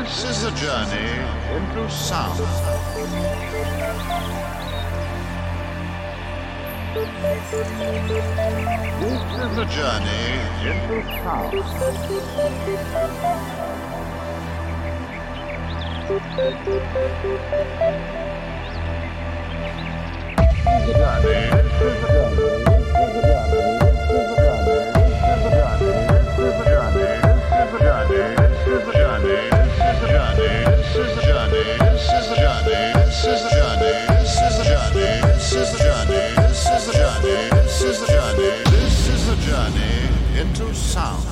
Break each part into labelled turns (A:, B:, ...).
A: This is a journey into sound. This is a journey into sound. Into sound. This to sound.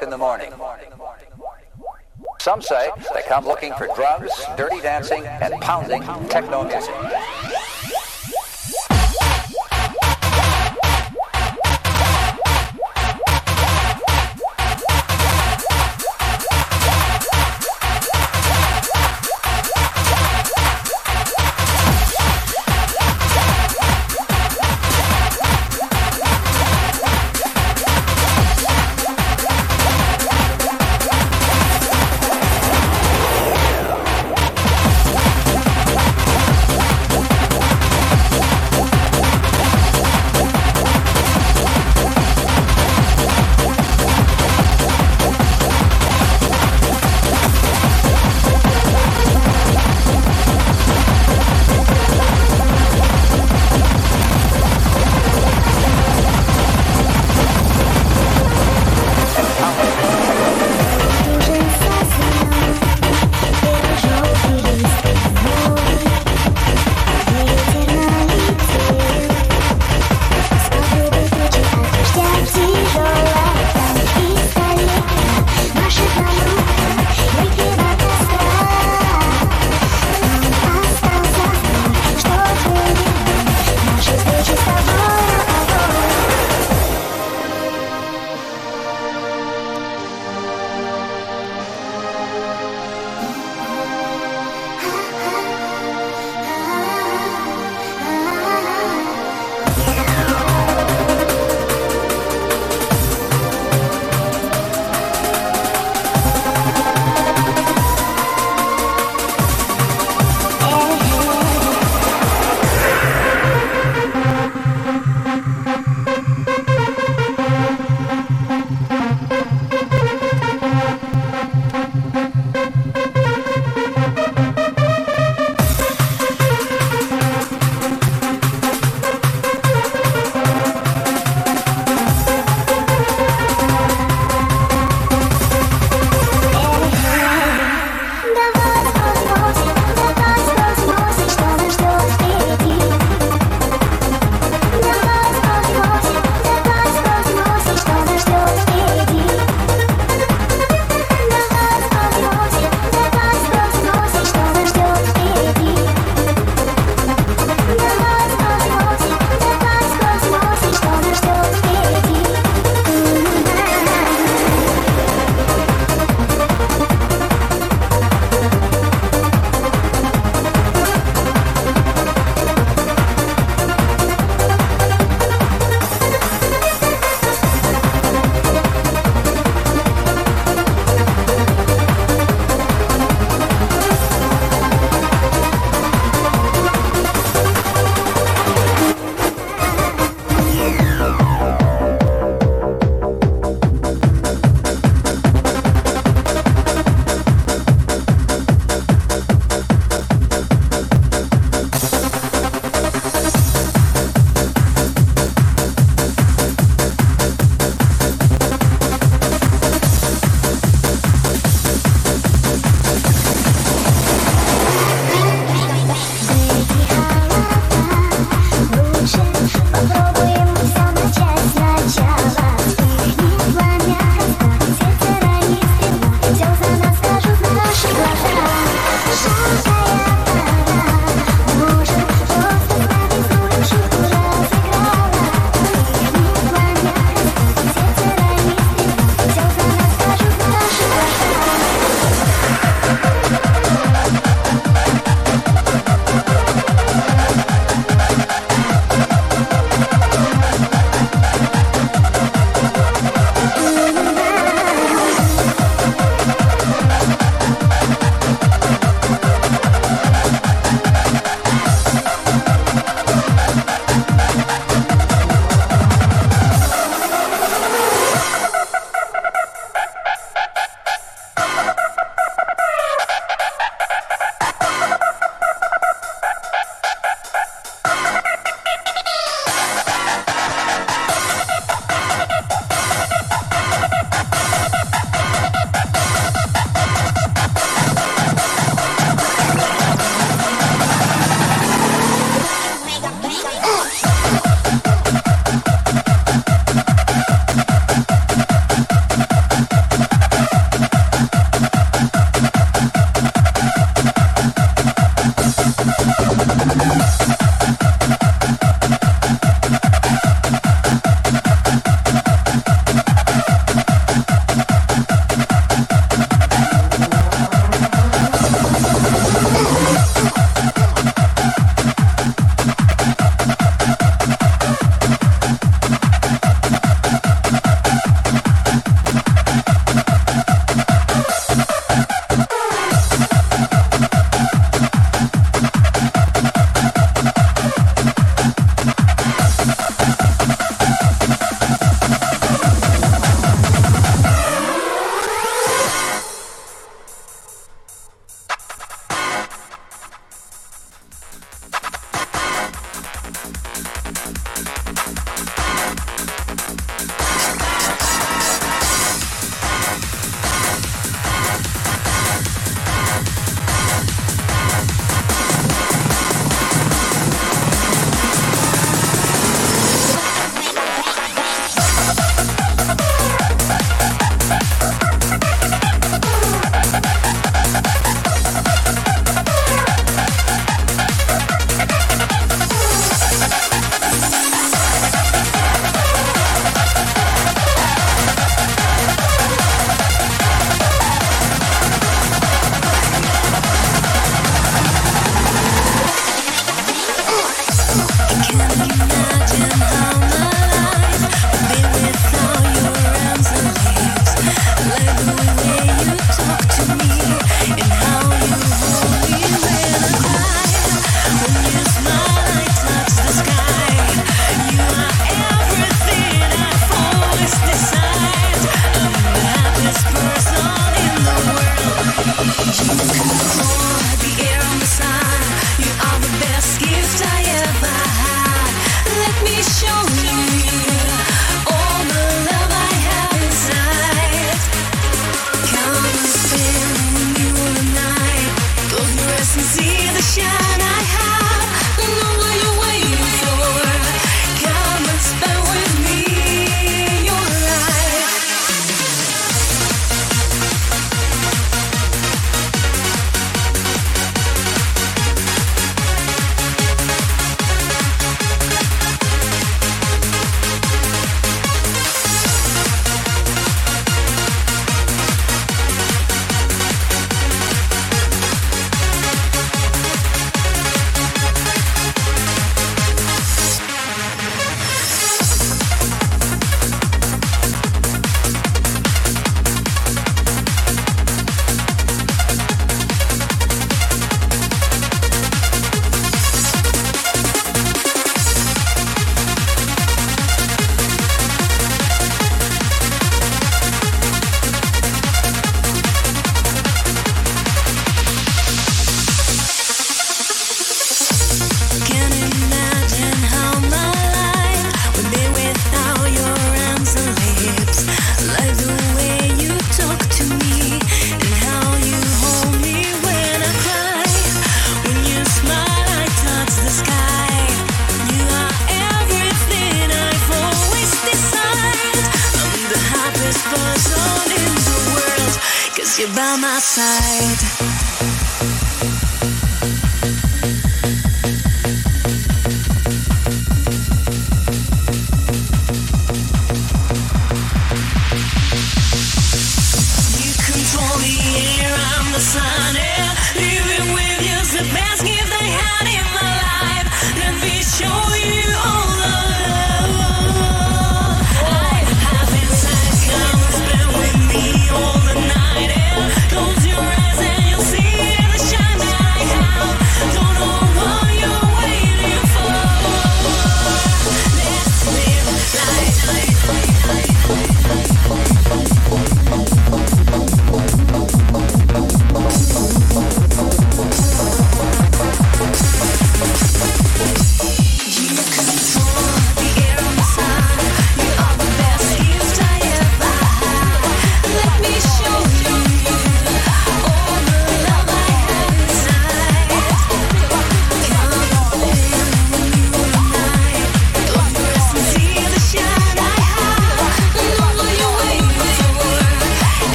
A: O'clock in the morning? Some say they come looking for drugs, dirty dancing, and pounding techno music.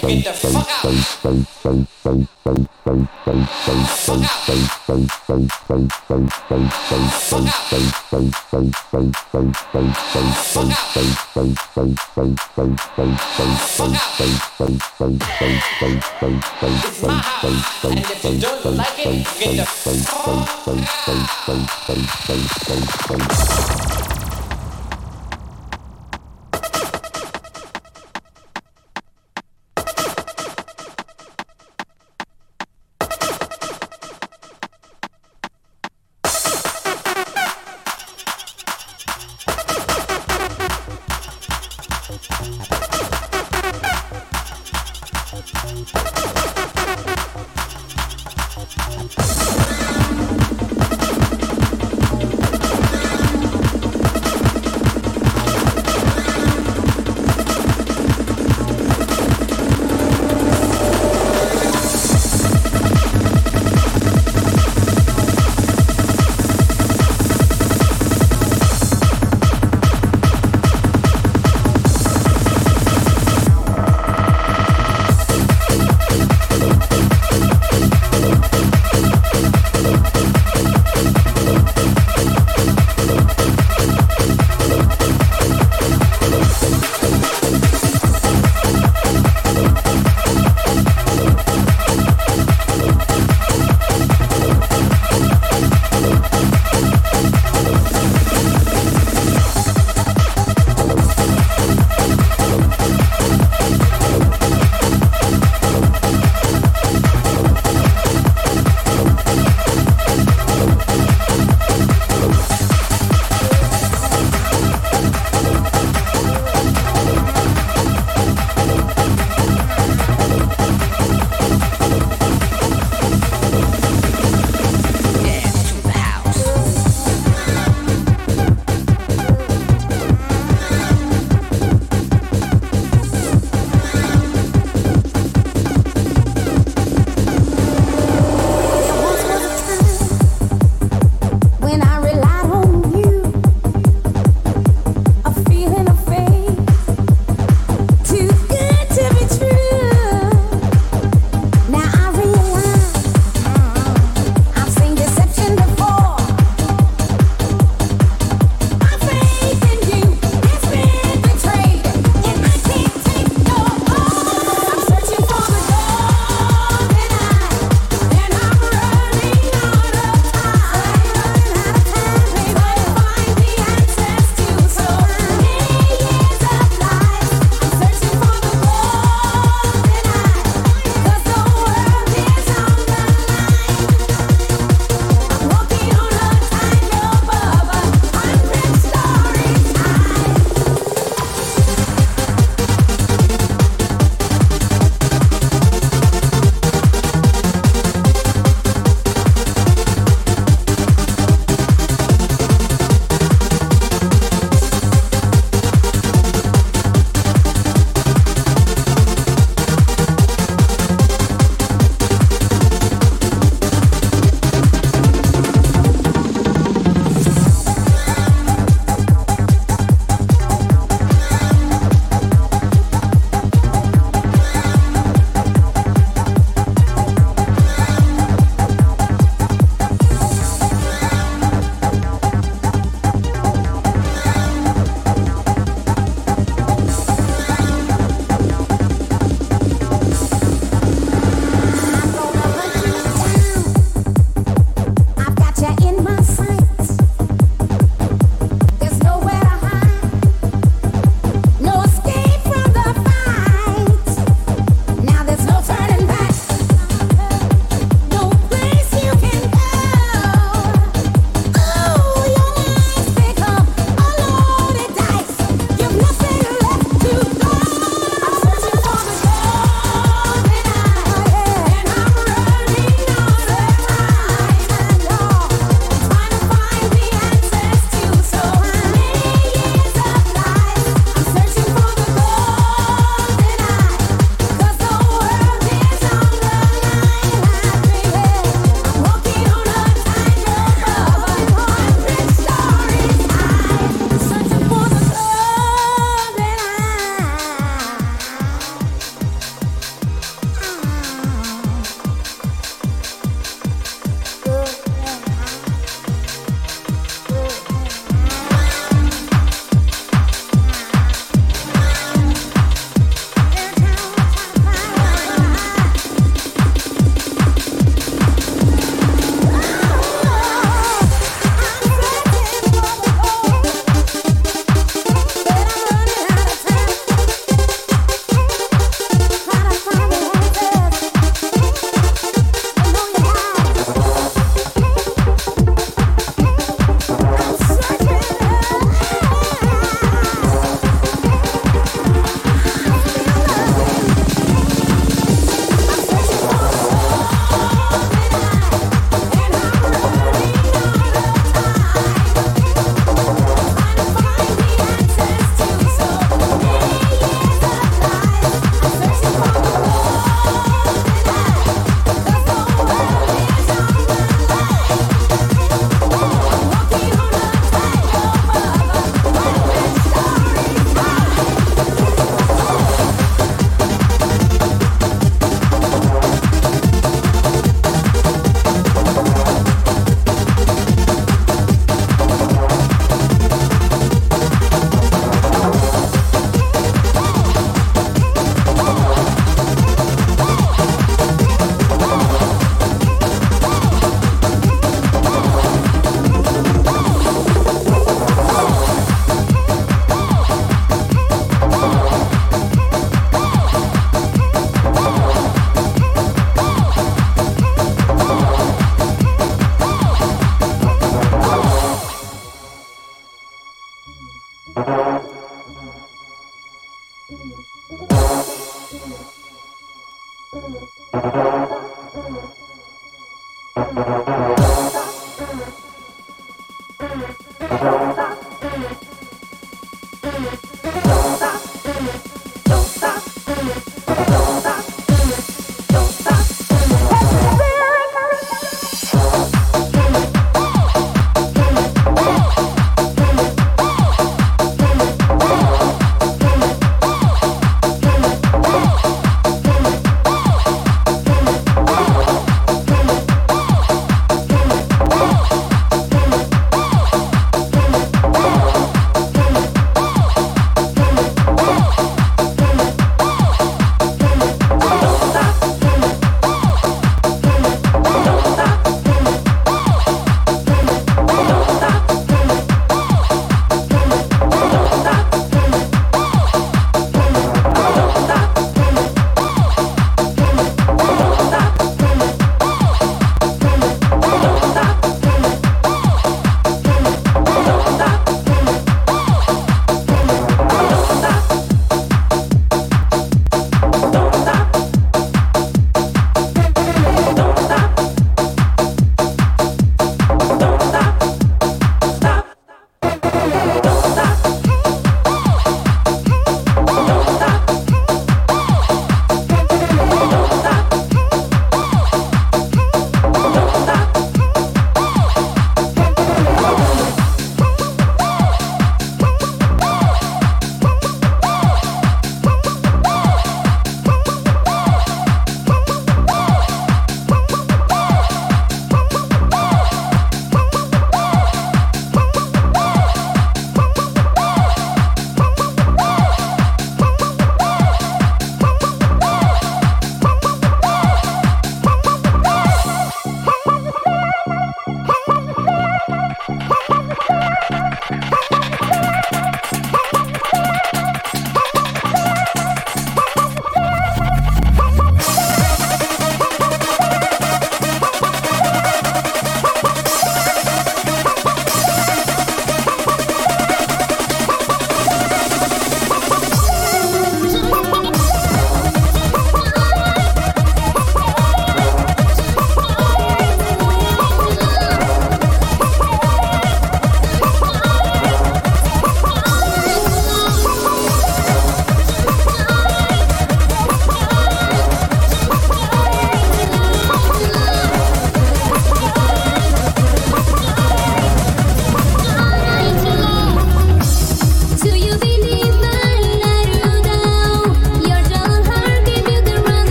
B: Get the fuck out. Fuck out. Fuck out. Fuck out.